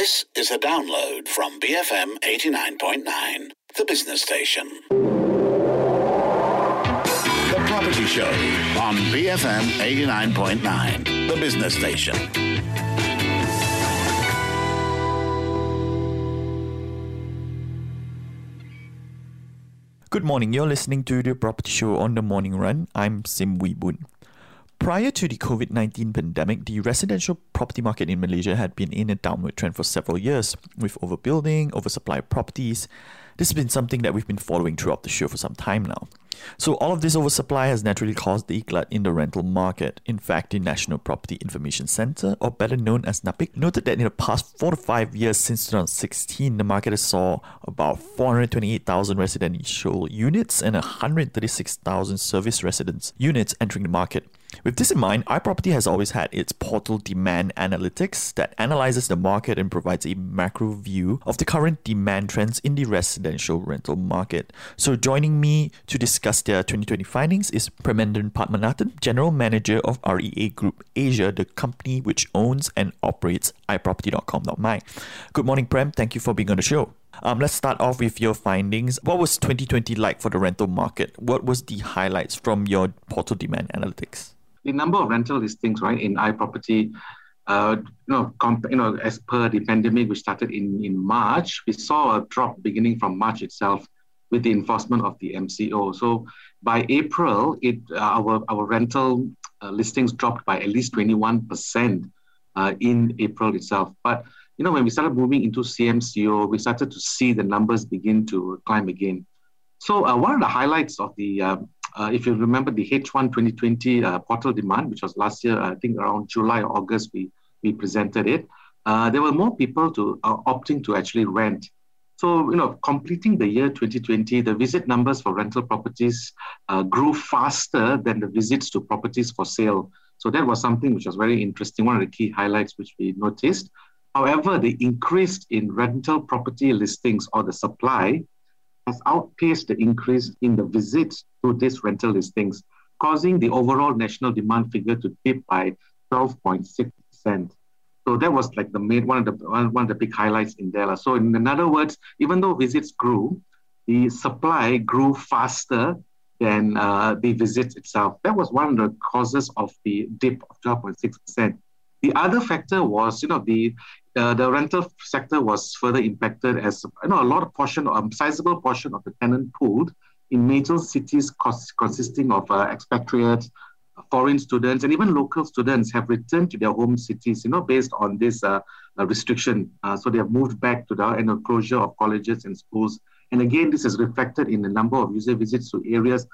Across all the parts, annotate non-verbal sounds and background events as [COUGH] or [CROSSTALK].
This is a download from BFM 89.9, the business station. The Property Show on BFM 89.9, the business station. Good morning. You're listening to the Property Show on the Morning Run. I'm Sim Wee Boon. Prior to the COVID 19 pandemic, the residential property market in Malaysia had been in a downward trend for several years, with overbuilding, oversupply of properties. This has been something that we've been following throughout the show for some time now. So, all of this oversupply has naturally caused the glut in the rental market. In fact, the National Property Information Center, or better known as NAPIC, noted that in the past four to five years since 2016, the market has saw about 428,000 residential units and 136,000 service residence units entering the market. With this in mind, iProperty has always had its portal Demand Analytics that analyzes the market and provides a macro view of the current demand trends in the residential rental market. So, joining me to discuss their 2020 findings is Premendran Padmanathan, General Manager of REA Group Asia, the company which owns and operates iProperty.com.my. Good morning, Prem. Thank you for being on the show. Um, let's start off with your findings. What was 2020 like for the rental market? What was the highlights from your portal demand analytics? The number of rental listings, right, in iProperty, uh, you know, comp- you know, as per the pandemic, which started in, in March, we saw a drop beginning from March itself with the enforcement of the MCO. So by April, it uh, our our rental uh, listings dropped by at least 21% uh, in April itself. But you know, when we started moving into CMCO, we started to see the numbers begin to climb again. So uh, one of the highlights of the uh, if you remember the H1 2020 uh, portal demand, which was last year, I think around July or August, we, we presented it. Uh, there were more people to uh, opting to actually rent. So, you know, completing the year 2020, the visit numbers for rental properties uh, grew faster than the visits to properties for sale. So that was something which was very interesting, one of the key highlights which we noticed. However, the increase in rental property listings or the supply has outpaced the increase in the visits to these rental listings, causing the overall national demand figure to dip by 12.6%. So that was like the main one of the one of the big highlights in there. So in other words, even though visits grew, the supply grew faster than uh, the visits itself. That was one of the causes of the dip of 12.6%. The other factor was, you know, the uh, the rental sector was further impacted as you know a lot of portion, a um, sizable portion of the tenant pool in major cities consisting of uh, expatriates, foreign students, and even local students have returned to their home cities, you know, based on this uh, uh restriction. Uh, so they have moved back to the and the closure of colleges and schools. And again, this is reflected in the number of user visits to areas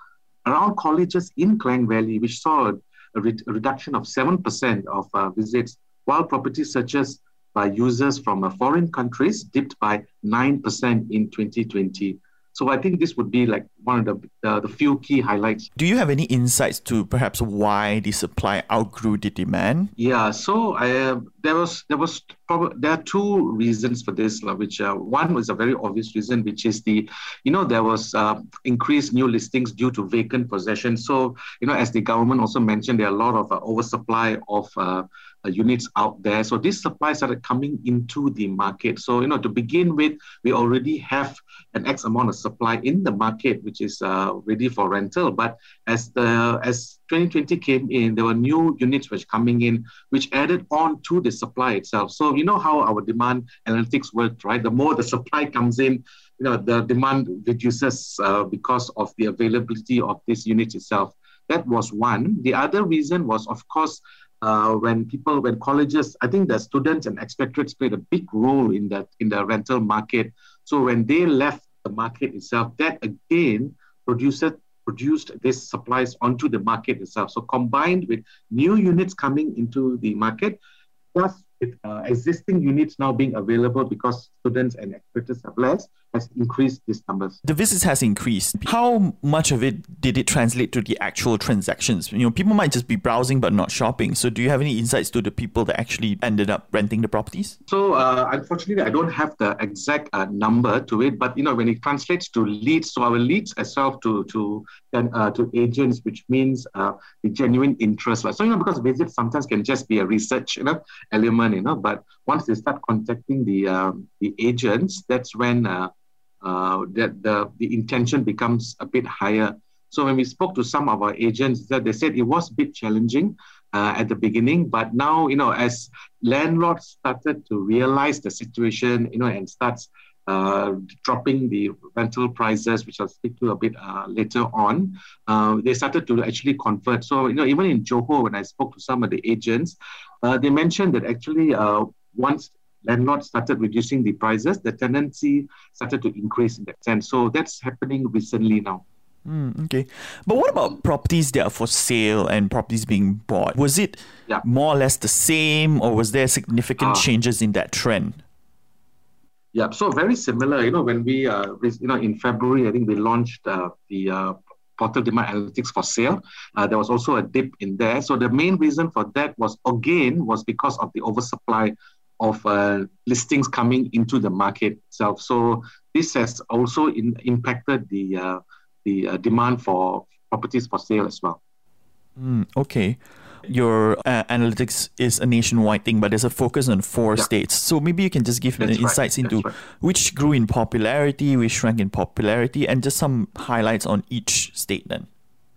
around colleges in Klang Valley, which saw a, re- a reduction of 7% of uh, visits, while property searches by users from uh, foreign countries dipped by 9% in 2020. So I think this would be like one of the, uh, the few key highlights. Do you have any insights to perhaps why the supply outgrew the demand? Yeah, so I, uh, there was there was probably there are two reasons for this. Which uh, one was a very obvious reason, which is the you know there was uh, increased new listings due to vacant possession. So you know as the government also mentioned, there are a lot of uh, oversupply of uh, uh, units out there. So this supply started coming into the market. So, you know, to begin with, we already have an X amount of supply in the market, which is uh, ready for rental. But as the as 2020 came in, there were new units which coming in, which added on to the supply itself. So you know how our demand analytics worked, right? The more the [LAUGHS] supply comes in, you know, the demand reduces uh, because of the availability of this unit itself. That was one. The other reason was, of course, uh, when people, when colleges, I think the students and expatriates played a big role in that in the rental market. So when they left the market itself, that again produced produced these supplies onto the market itself. So combined with new units coming into the market, plus with uh, existing units now being available because students and experts have less, has increased these numbers. The visits has increased. How much of it did it translate to the actual transactions? You know, people might just be browsing but not shopping. So, do you have any insights to the people that actually ended up renting the properties? So, uh, unfortunately, I don't have the exact uh, number to it, but you know, when it translates to leads, so our leads itself to to uh, to agents, which means uh, the genuine interest. So, you know, because visits sometimes can just be a research, you know, element you know. But once they start contacting the um, the agents, that's when uh, uh, that the the intention becomes a bit higher. So when we spoke to some of our agents, that they said it was a bit challenging uh, at the beginning, but now you know as landlords started to realize the situation, you know, and starts uh, dropping the rental prices, which I'll speak to a bit uh, later on, uh, they started to actually convert. So, you know, even in Johor, when I spoke to some of the agents, uh, they mentioned that actually uh, once landlords started reducing the prices, the tendency started to increase in that sense. So that's happening recently now. Mm, okay. But what about properties that are for sale and properties being bought? Was it yeah. more or less the same or was there significant uh, changes in that trend? Yeah, so very similar. You know, when we, uh, you know, in February, I think we launched uh, the uh, portal demand analytics for sale. Uh, there was also a dip in there. So the main reason for that was again was because of the oversupply of uh, listings coming into the market itself. So this has also in, impacted the uh, the uh, demand for properties for sale as well. Mm, okay your uh, analytics is a nationwide thing, but there's a focus on four yeah. states. So maybe you can just give That's insights right. into right. which grew in popularity, which shrank in popularity, and just some highlights on each state then.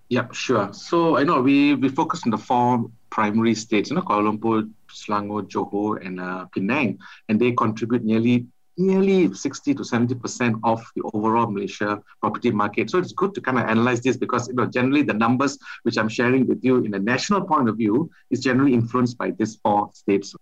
Yeah, sure. So I know we, we focus on the four primary states, you know, Kuala Lumpur, Selangor, Johor, and uh, Penang, and they contribute nearly nearly 60 to 70% of the overall Malaysia property market. So it's good to kind of analyze this because you know generally the numbers which I'm sharing with you in a national point of view is generally influenced by these four states.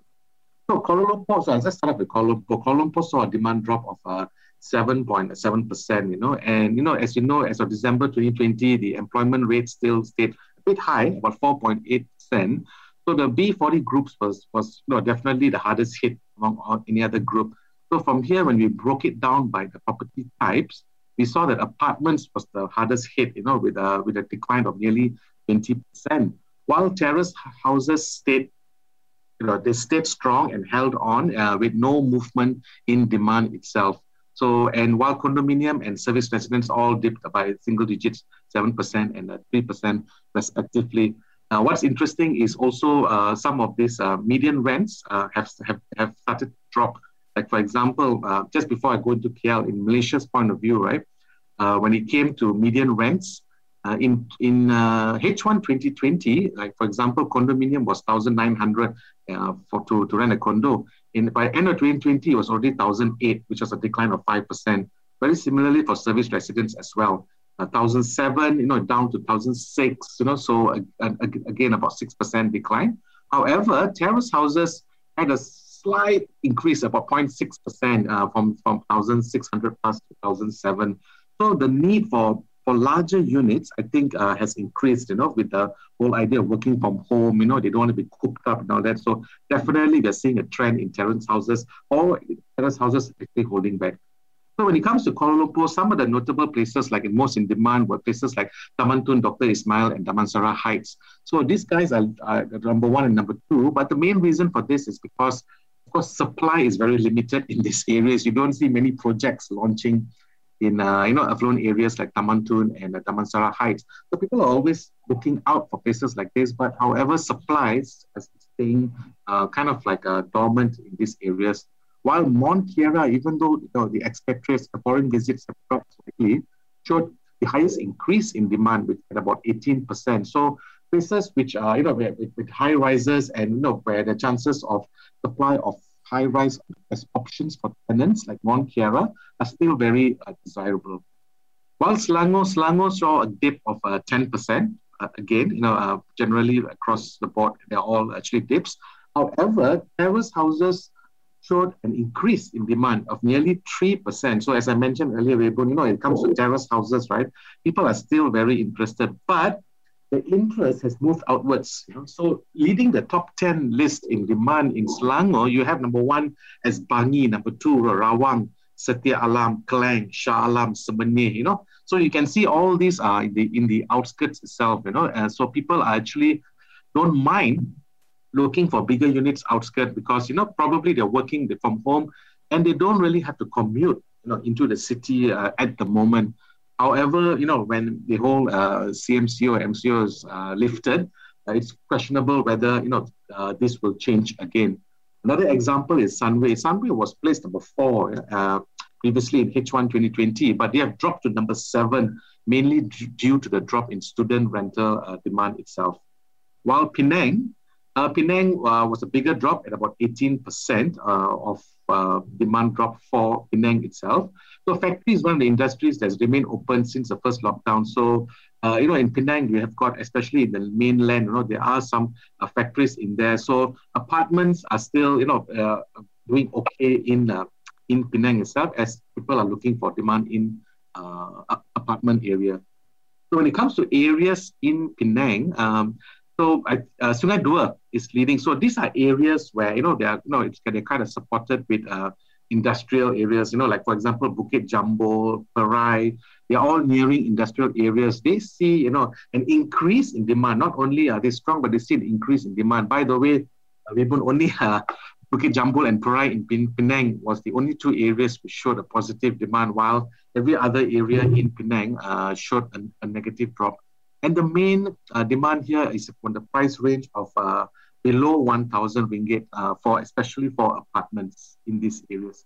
So Kuala Lumpur, so let's start with Kuala Lumpur. Kuala Lumpur saw a demand drop of uh, 7.7%, you know, and you know, as you know, as of December 2020, the employment rate still stayed a bit high, about 4.8%. So the B40 groups was was you know, definitely the hardest hit among any other group. So from here, when we broke it down by the property types, we saw that apartments was the hardest hit, you know, with a, with a decline of nearly 20%, while terrace houses stayed, you know, they stayed strong and held on uh, with no movement in demand itself. So, and while condominium and service residents all dipped by single digits, 7% and 3% respectively. Uh, what's interesting is also uh, some of these uh, median rents uh, have, have, have started to drop like for example, uh, just before I go into KL, in Malaysia's point of view, right, uh, when it came to median rents, uh, in in H1 uh, 2020, like for example, condominium was 1,900 uh, for to, to rent a condo. In by end of 2020, it was already 1,008, which was a decline of five percent. Very similarly for service residents as well. 1,007, you know, down to 1,006, you know, so again about 6% decline. However, terrace houses had a slight increase, about 0.6% uh, from, from 1,600 plus to 1,007. So the need for, for larger units, I think, uh, has increased, you know, with the whole idea of working from home, you know, they don't want to be cooped up and all that. So definitely we're seeing a trend in terrace houses or terrace houses actually holding back. So when it comes to Kuala Lumpur, some of the notable places, like most in demand, were places like Taman Tun, Dr. Ismail, and Damansara Heights. So these guys are, are number one and number two. But the main reason for this is because course, supply is very limited in these [LAUGHS] areas. You don't see many projects launching in uh, you know affluent areas like Taman Tun and uh, Damansara Heights. So people are always looking out for places like this. But however, supplies is staying uh, kind of like uh, dormant in these areas. While Mont Kiara, even though you know, the expatriates, the foreign visits have dropped slightly, showed the highest increase in demand, with at about 18%. So places which are you know with, with high rises and you know where the chances of supply of high rise as options for tenants like Mont Kiara are still very uh, desirable. While Selangor, Selangor saw a dip of uh, 10%. Uh, again, you know, uh, generally across the board, they're all actually dips. However, terrace houses showed an increase in demand of nearly 3%. So as I mentioned earlier, you know, it comes to terrace houses, right? People are still very interested, but the interest has moved outwards. You know? So leading the top 10 list in demand in Selangor, you have number one as Bangi, number two, Rawang, Setia Alam, Klang, Shah Alam, Semenyih, you know. So you can see all these are in the, in the outskirts itself, you know. Uh, so people are actually don't mind looking for bigger units outskirts because, you know, probably they're working from home and they don't really have to commute, you know, into the city uh, at the moment. However, you know, when the whole uh, CMCO or MCO is uh, lifted, uh, it's questionable whether, you know, uh, this will change again. Another example is Sunway. Sunway was placed number four uh, previously in H1 2020, but they have dropped to number seven, mainly d- due to the drop in student rental uh, demand itself. While Penang, Penang was a bigger drop at about 18% uh, of demand drop for Penang itself. So factory is one of the industries that's remained open since the first lockdown. So uh, you know, in Penang, we have got, especially in the mainland, you know, there are some uh, factories in there. So apartments are still, you know, uh, doing okay in uh, in Penang itself as people are looking for demand in uh, apartment area. So when it comes to areas in Penang, um, so uh, Sungai Dua is leading. So these are areas where you know they are, you know, it's they're kind of supported with industrial areas, you know, like for example, Bukit Jambul, Perai, they're all nearing industrial areas. They see, you know, an increase in demand. Not only are they strong, but they see an increase in demand. By the way, uh, been only [LAUGHS] uh, Bukit Jambul and Perai in Penang was the only two areas which showed a positive demand, while every other area in Penang uh, showed a, a, negative drop. And the main uh, demand here is on the price range of uh, below 1,000 ringgit uh, for especially for apartments in these areas.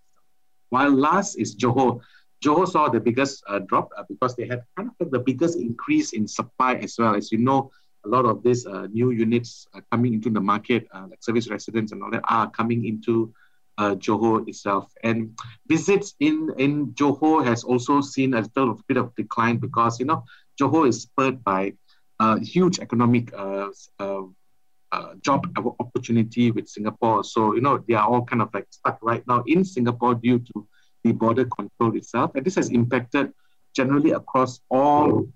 While last is Johor. Johor saw the biggest uh, drop uh, because they had kind of the biggest increase in supply as well. As you know, a lot of these uh, new units coming into the market, uh, like service residents and all that, are coming into uh, Johor itself. And visits in, in Johor has also seen a little bit of decline because, you know, Johor is spurred by huge economic uh, job opportunity with Singapore. So, you know, they are all kind of like stuck right now in Singapore due to the border control itself. And this has impacted generally across all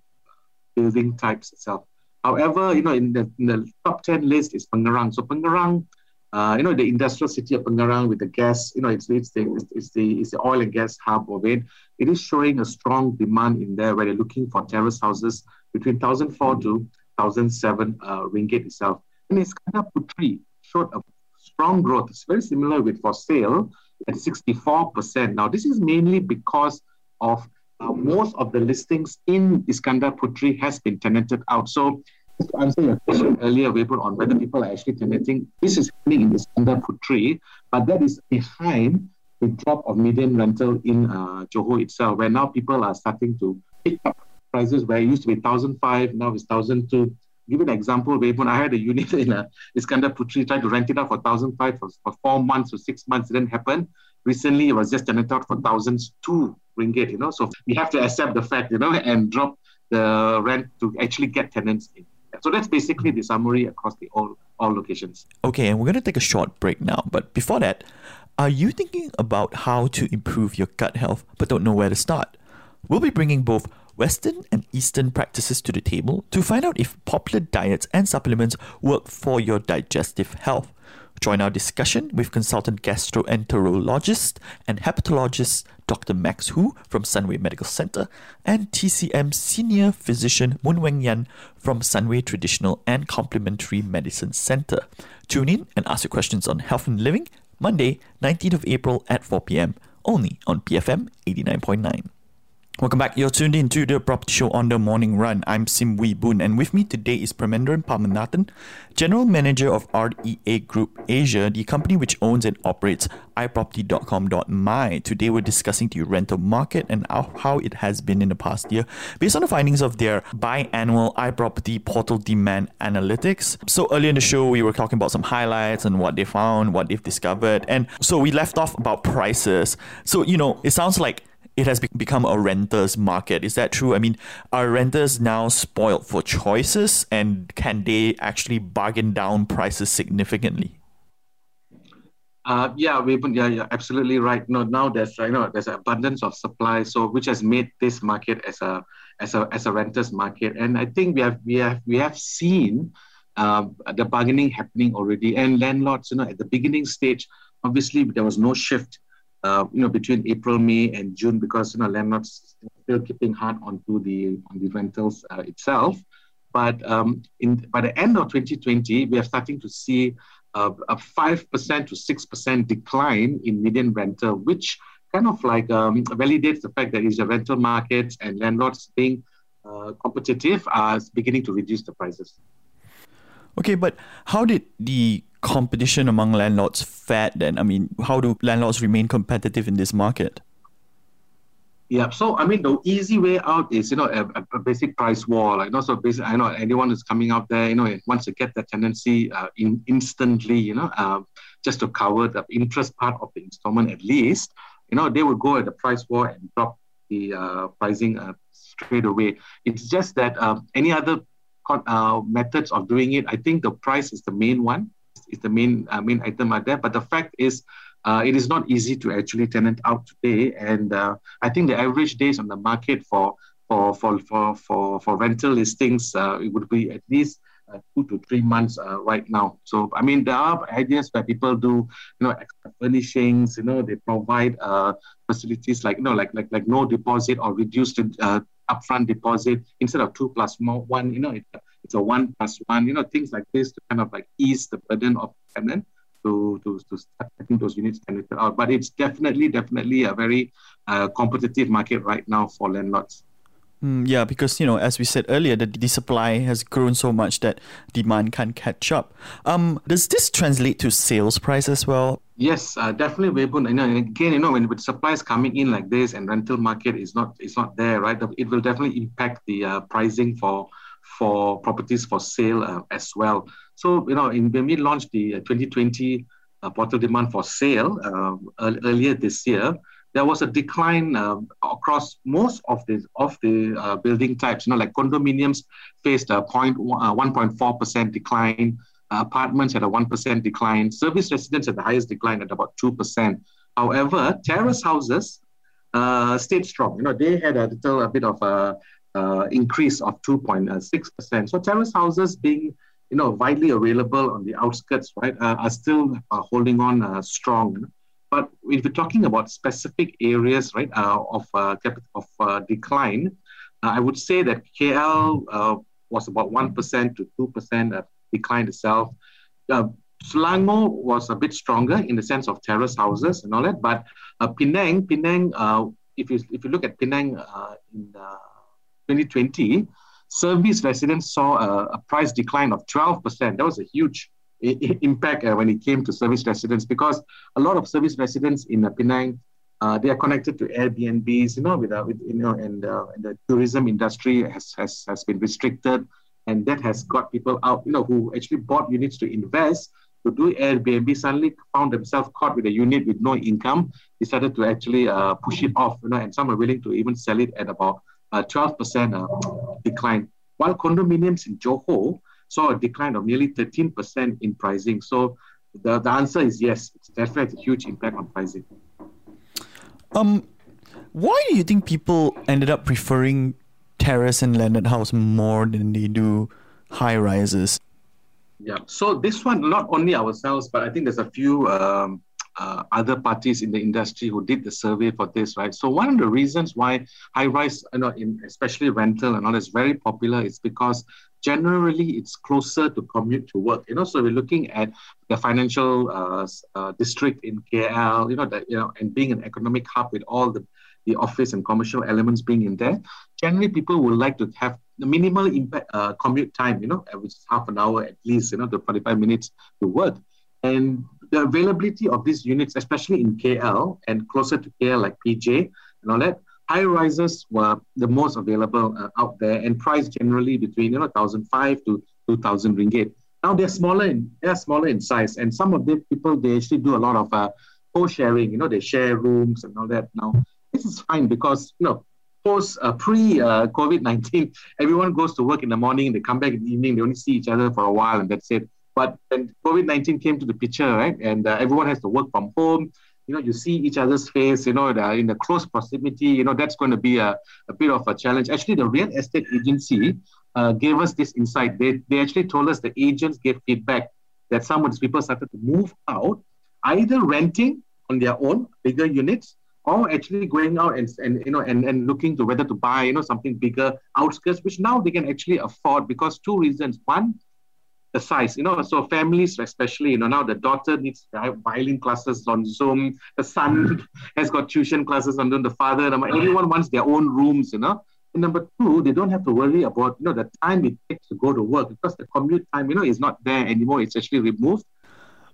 building types itself. However, you know, in the, in the top 10 list is Pengerang. So Pengerang, uh, you know, the industrial city of Pengerang with the gas, you know, it's, it's, the, it's, it's, the, it's the oil and gas hub of it. It is showing a strong demand in there where they're looking for terrace houses between 1,004 to 1,007 uh, ringgit itself. And Puteri showed a strong growth. It's very similar with for sale at 64%. Now, this is mainly because of uh, most of the listings in Iskandar Puteri has been tenanted out. So, to answer your question earlier, Wee Boon, on whether people are actually tenanting, this is happening in Iskandar Puteri, but that is behind the drop of median rental in uh, Johor itself, where now people are starting to pick up prices where it used to be 1,005, now it's 1,002 give an example, when I had a unit [LAUGHS] in a Iskandar Puteri, tried to rent it out for 1,005 for, for four months or six months, it didn't happen. Recently, it was just rented out for 1,002 ringgit, you know. So we have to accept the fact, you know, [LAUGHS] and drop the rent to actually get tenants in. So that's basically the summary across the all, all locations. Okay, and we're going to take a short break now. But before that, are you thinking about how to improve your gut health but don't know where to start? We'll be bringing both Western and Eastern practices to the table to find out if popular diets and supplements work for your digestive health. Join our discussion with consultant gastroenterologist and hepatologist Dr. Max Hu from Sunway Medical Center and TCM senior physician Mun Weng Yan from Sunway Traditional and Complementary Medicine Center. Tune in and ask your questions on health and living Monday, 19th of April at 4 p.m. only on BFM 89.9. Welcome back. You're tuned in to the Property Show on the Morning Run. I'm Sim Wee Boon, and with me today is Premendran Padmanathan, General Manager of REA Group Asia, the company which owns and operates iProperty.com.my. Today we're discussing the rental market and how it has been in the past year based on the findings of their biannual iProperty portal demand analytics. So earlier in the show, we were talking about some highlights and what they found, what they've discovered. And so we left off about prices. So, you know, it sounds like it has become a renter's market. Is that true? I mean, are renters now spoiled for choices and can they actually bargain down prices significantly? Uh, yeah, we yeah, absolutely right. No, now there's you know there's an abundance of supply, so which has made this market as a as a as a renters market, and I think we have we have we have seen uh, the bargaining happening already, and landlords, you know, at the beginning stage, obviously there was no shift uh, you know, between April, May, and June, because you know landlords still keeping hard onto the on the rentals uh, itself. But um, in by the end of 2020, we are starting to see uh, a five percent to six percent decline in median rental, which kind of like um, validates the fact that is the rental markets and landlords being uh, competitive are beginning to reduce the prices. Okay, but how did the competition among landlords fared then? I mean, how do landlords remain competitive in this market? Yeah, so I mean, the easy way out is you know a, a basic price war. Like, know, so basically, I know anyone who's coming out there, you know, wants to get the tenancy uh, in instantly, you know, uh, just to cover the interest part of the installment at least, you know, they would go at the price war and drop the uh, pricing uh, straight away. It's just that um, any other uh, methods of doing it, I think the price is the main one, is the main uh, main item out there. But the fact is, uh, it is not easy to actually tenant out today. And uh, I think the average days on the market for for for for for, for rental listings uh, it would be at least uh, two to three months uh, right now. So I mean there are ideas where people do you know extra furnishings. You know they provide facilities like you know like like like no deposit or reduced upfront deposit instead of two plus more one. You know it, a one plus one. You know things like this to kind of like ease the burden of tenant to, to, to start getting those units tenanted out. But it's definitely, definitely a very uh, competitive market right now for landlords. Mm, yeah, because you know, as we said earlier, the, the supply has grown so much that demand can't catch up. Um, does this translate to sales price as well? Yes, uh, definitely, Wee Boon. You know, and again, you know, when with supplies coming in like this and rental market is not is not there, right? It will definitely impact the uh, pricing for for properties for sale uh, as well. So, you know, in, when we launched the 2020 uh, portal demand for sale uh, earlier this year, there was a decline uh, across most of the of the uh, building types. You know, like condominiums faced a uh, one point four percent decline. apartments had a one percent decline. Service residents had the highest decline at about two percent. However, terrace houses uh, stayed strong. You know, they had a little a bit of a uh, increase of two point six percent. So terrace houses being you know, widely available on the outskirts, right, uh, are still uh, holding on uh, strong. But if you're talking about specific areas, right, uh, of uh, of decline, I would say that KL was about one percent to two percent decline itself. Selangor was a bit stronger in the sense of terrace houses and all that, but Penang, Penang, if you if you look at Penang in 2020 service residents saw a, a price decline of 12%. That was a huge impact uh, when it came to service residents because a lot of service residents in uh, Penang, uh, they are connected to Airbnbs, you know, with, with you know, and, uh, and the tourism industry has, has, has been restricted. And that has got people out, you know, who actually bought units to invest to do Airbnb suddenly found themselves caught with a unit with no income, decided to actually uh, push it off, you know, and some are willing to even sell it at about a 12% uh, decline, while condominiums in Johor saw a decline of nearly 13% in pricing. So the, the answer is yes, it's definitely a huge impact on pricing. Um, why do you think people ended up preferring terrace and landed house more than they do high rises? Yeah, so this one, not only ourselves, but I think there's a few um, uh, other parties in the industry who did the survey for this, right? So one of the reasons why high rise, you know, in especially rental and all is very popular is because generally it's closer to commute to work. You know, so we're looking at the financial uh, uh, district in KL, you know, that you know, and being an economic hub with all the the office and commercial elements being in there. Generally, people would like to have the minimal impact uh, commute time, you know, which is half an hour at least, you know, to 45 minutes to work. And the availability of these units, especially in KL and closer to KL, like PJ and all that, high rises were the most available uh, out there and priced generally between you know 1,005 to 2,000 ringgit. Now they're smaller in they're smaller in size, and some of the people they actually do a lot of uh, co-sharing. You know, they share rooms and all that. Now this is fine because you know post uh, pre uh, COVID nineteen, [LAUGHS] everyone goes to work in the morning, they come back in the evening, they only see each other for a while, and that's it. But when COVID 19 came to the picture, right, and uh, everyone has to work from home, you know, you see each other's face, you know, in the close proximity, you know, that's going to be a, a bit of a challenge. Actually, the real estate agency uh, gave us this insight. They, they actually told us the agents gave feedback that some of these people started to move out, either renting on their own bigger units or actually going out and, and you know and, and looking to whether to buy you know something bigger outskirts which now they can actually afford because two reasons one the size, you know. So families, especially, you know, now the daughter needs violin classes on Zoom. The son [LAUGHS] has got tuition classes on Zoom. The father, everyone wants their own rooms, you know. And number two, they don't have to worry about, you know, the time it takes to go to work because the commute time, you know, is not there anymore. It's actually removed.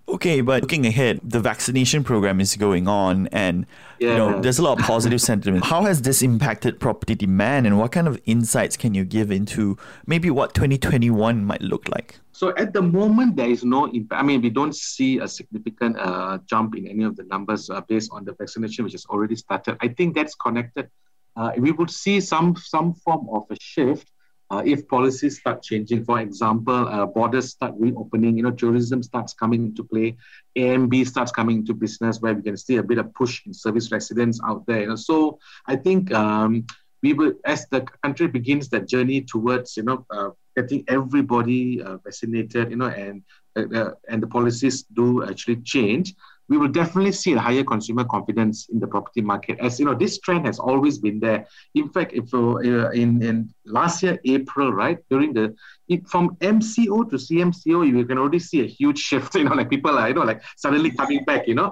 Okay, but looking ahead, the vaccination program is going on and yeah. you know there's a lot of positive sentiment. How has this impacted property demand and what kind of insights can you give into maybe what 2021 might look like? So at the moment, there is no impact. I mean, we don't see a significant uh, jump in any of the numbers uh, based on the vaccination, which has already started. I think that's connected. Uh, we would see some some form of a shift uh, if policies start changing, for example, uh, borders start reopening, you know, tourism starts coming into play, Airbnb starts coming into business where we can see a bit of push in service residents out there. You know? So I think um, we will, as the country begins that journey towards, you know, uh, getting everybody uh, vaccinated, you know, and uh, uh, and the policies do actually change we will definitely see a higher consumer confidence in the property market. As you know, this trend has always been there. In fact, if uh, in in last year April, right during the it, from MCO to CMCO, you can already see a huge shift. [LAUGHS] You know, like people are you know like suddenly coming back. You know,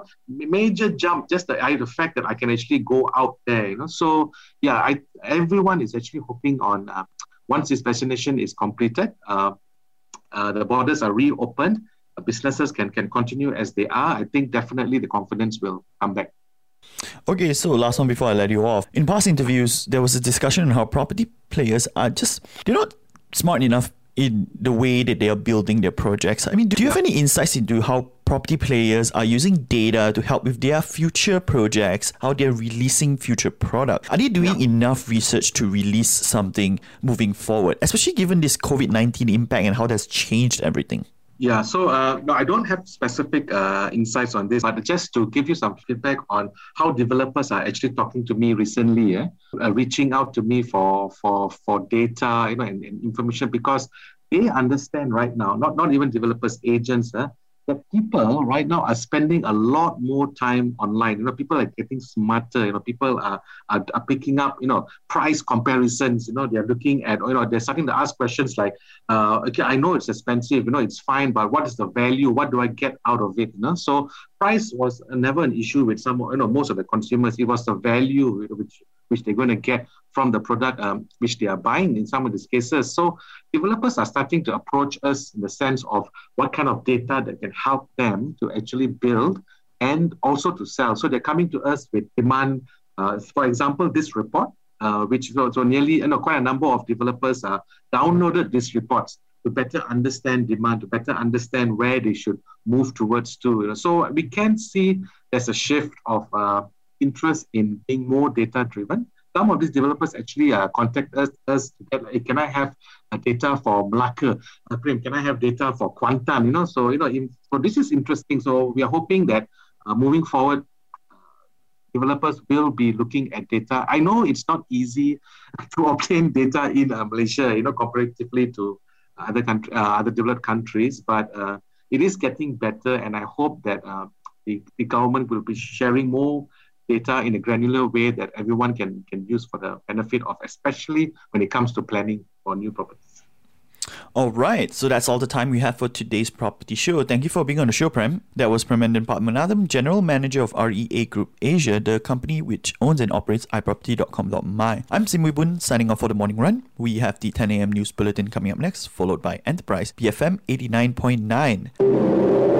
major jump. Just the, the fact that I can actually go out there. You know, so yeah, I everyone is actually hoping on uh, once this vaccination is completed, uh, uh, the borders are reopened businesses can can continue as they are, I think definitely the confidence will come back. Okay, so last one before I let you off. In past interviews, there was a discussion on how property players are just they're not smart enough in the way that they are building their projects. I mean, do you have any insights into how property players are using data to help with their future projects, how they're releasing future products? Are they doing enough research to release something moving forward, especially given this COVID 19 impact and how that's changed everything? Yeah, so uh, no, I don't have specific uh, insights on this, but just to give you some feedback on how developers are actually talking to me recently, eh, uh, reaching out to me for for for data, you know, and, and, information because they understand right now, not not even developers, agents, eh, that people right now are spending a lot more time online. You know, people are getting smarter. You know, people are, are, are picking up, you know, price comparisons. You know, they're looking at, you know, they're starting to ask questions like, uh, okay, I know it's expensive, you know, it's fine, but what is the value? What do I get out of it? You know, so price was never an issue with some, you know, most of the consumers. It was the value which which they're going to get from the product um, which they are buying in some of these cases. So developers are starting to approach us in the sense of what kind of data that can help them to actually build and also to sell. So they're coming to us with demand. Uh, for example, this report, uh, which so, nearly you know quite a number of developers uh, downloaded these reports to better understand demand, to better understand where they should move towards to. You know. So we can see there's a shift of uh, interest in being more data driven. Some of these developers actually uh, contact us, us to get, hey, can I have uh, data for Malacca? Uh, can I have data for Kuantan? You know, so, you know, in, so this is interesting. So we are hoping that uh, moving forward, developers will be looking at data. I know it's not easy [LAUGHS] to obtain data in uh, Malaysia, you know, comparatively to other country, uh, other developed countries, but uh, it is getting better, and I hope that uh, the, the government will be sharing more data in a granular way that everyone can, can use for the benefit of, especially when it comes to planning for new properties. All right, so that's all the time we have for today's property show. Thank you for being on the show, Prem. That was Premendran Padmanathan, General Manager of REA Group Asia, the company which owns and operates iproperty.com.my. I'm Sim Bun, signing off for the morning run. We have the 10 a.m. news bulletin coming up next, followed by Enterprise BFM 89.9.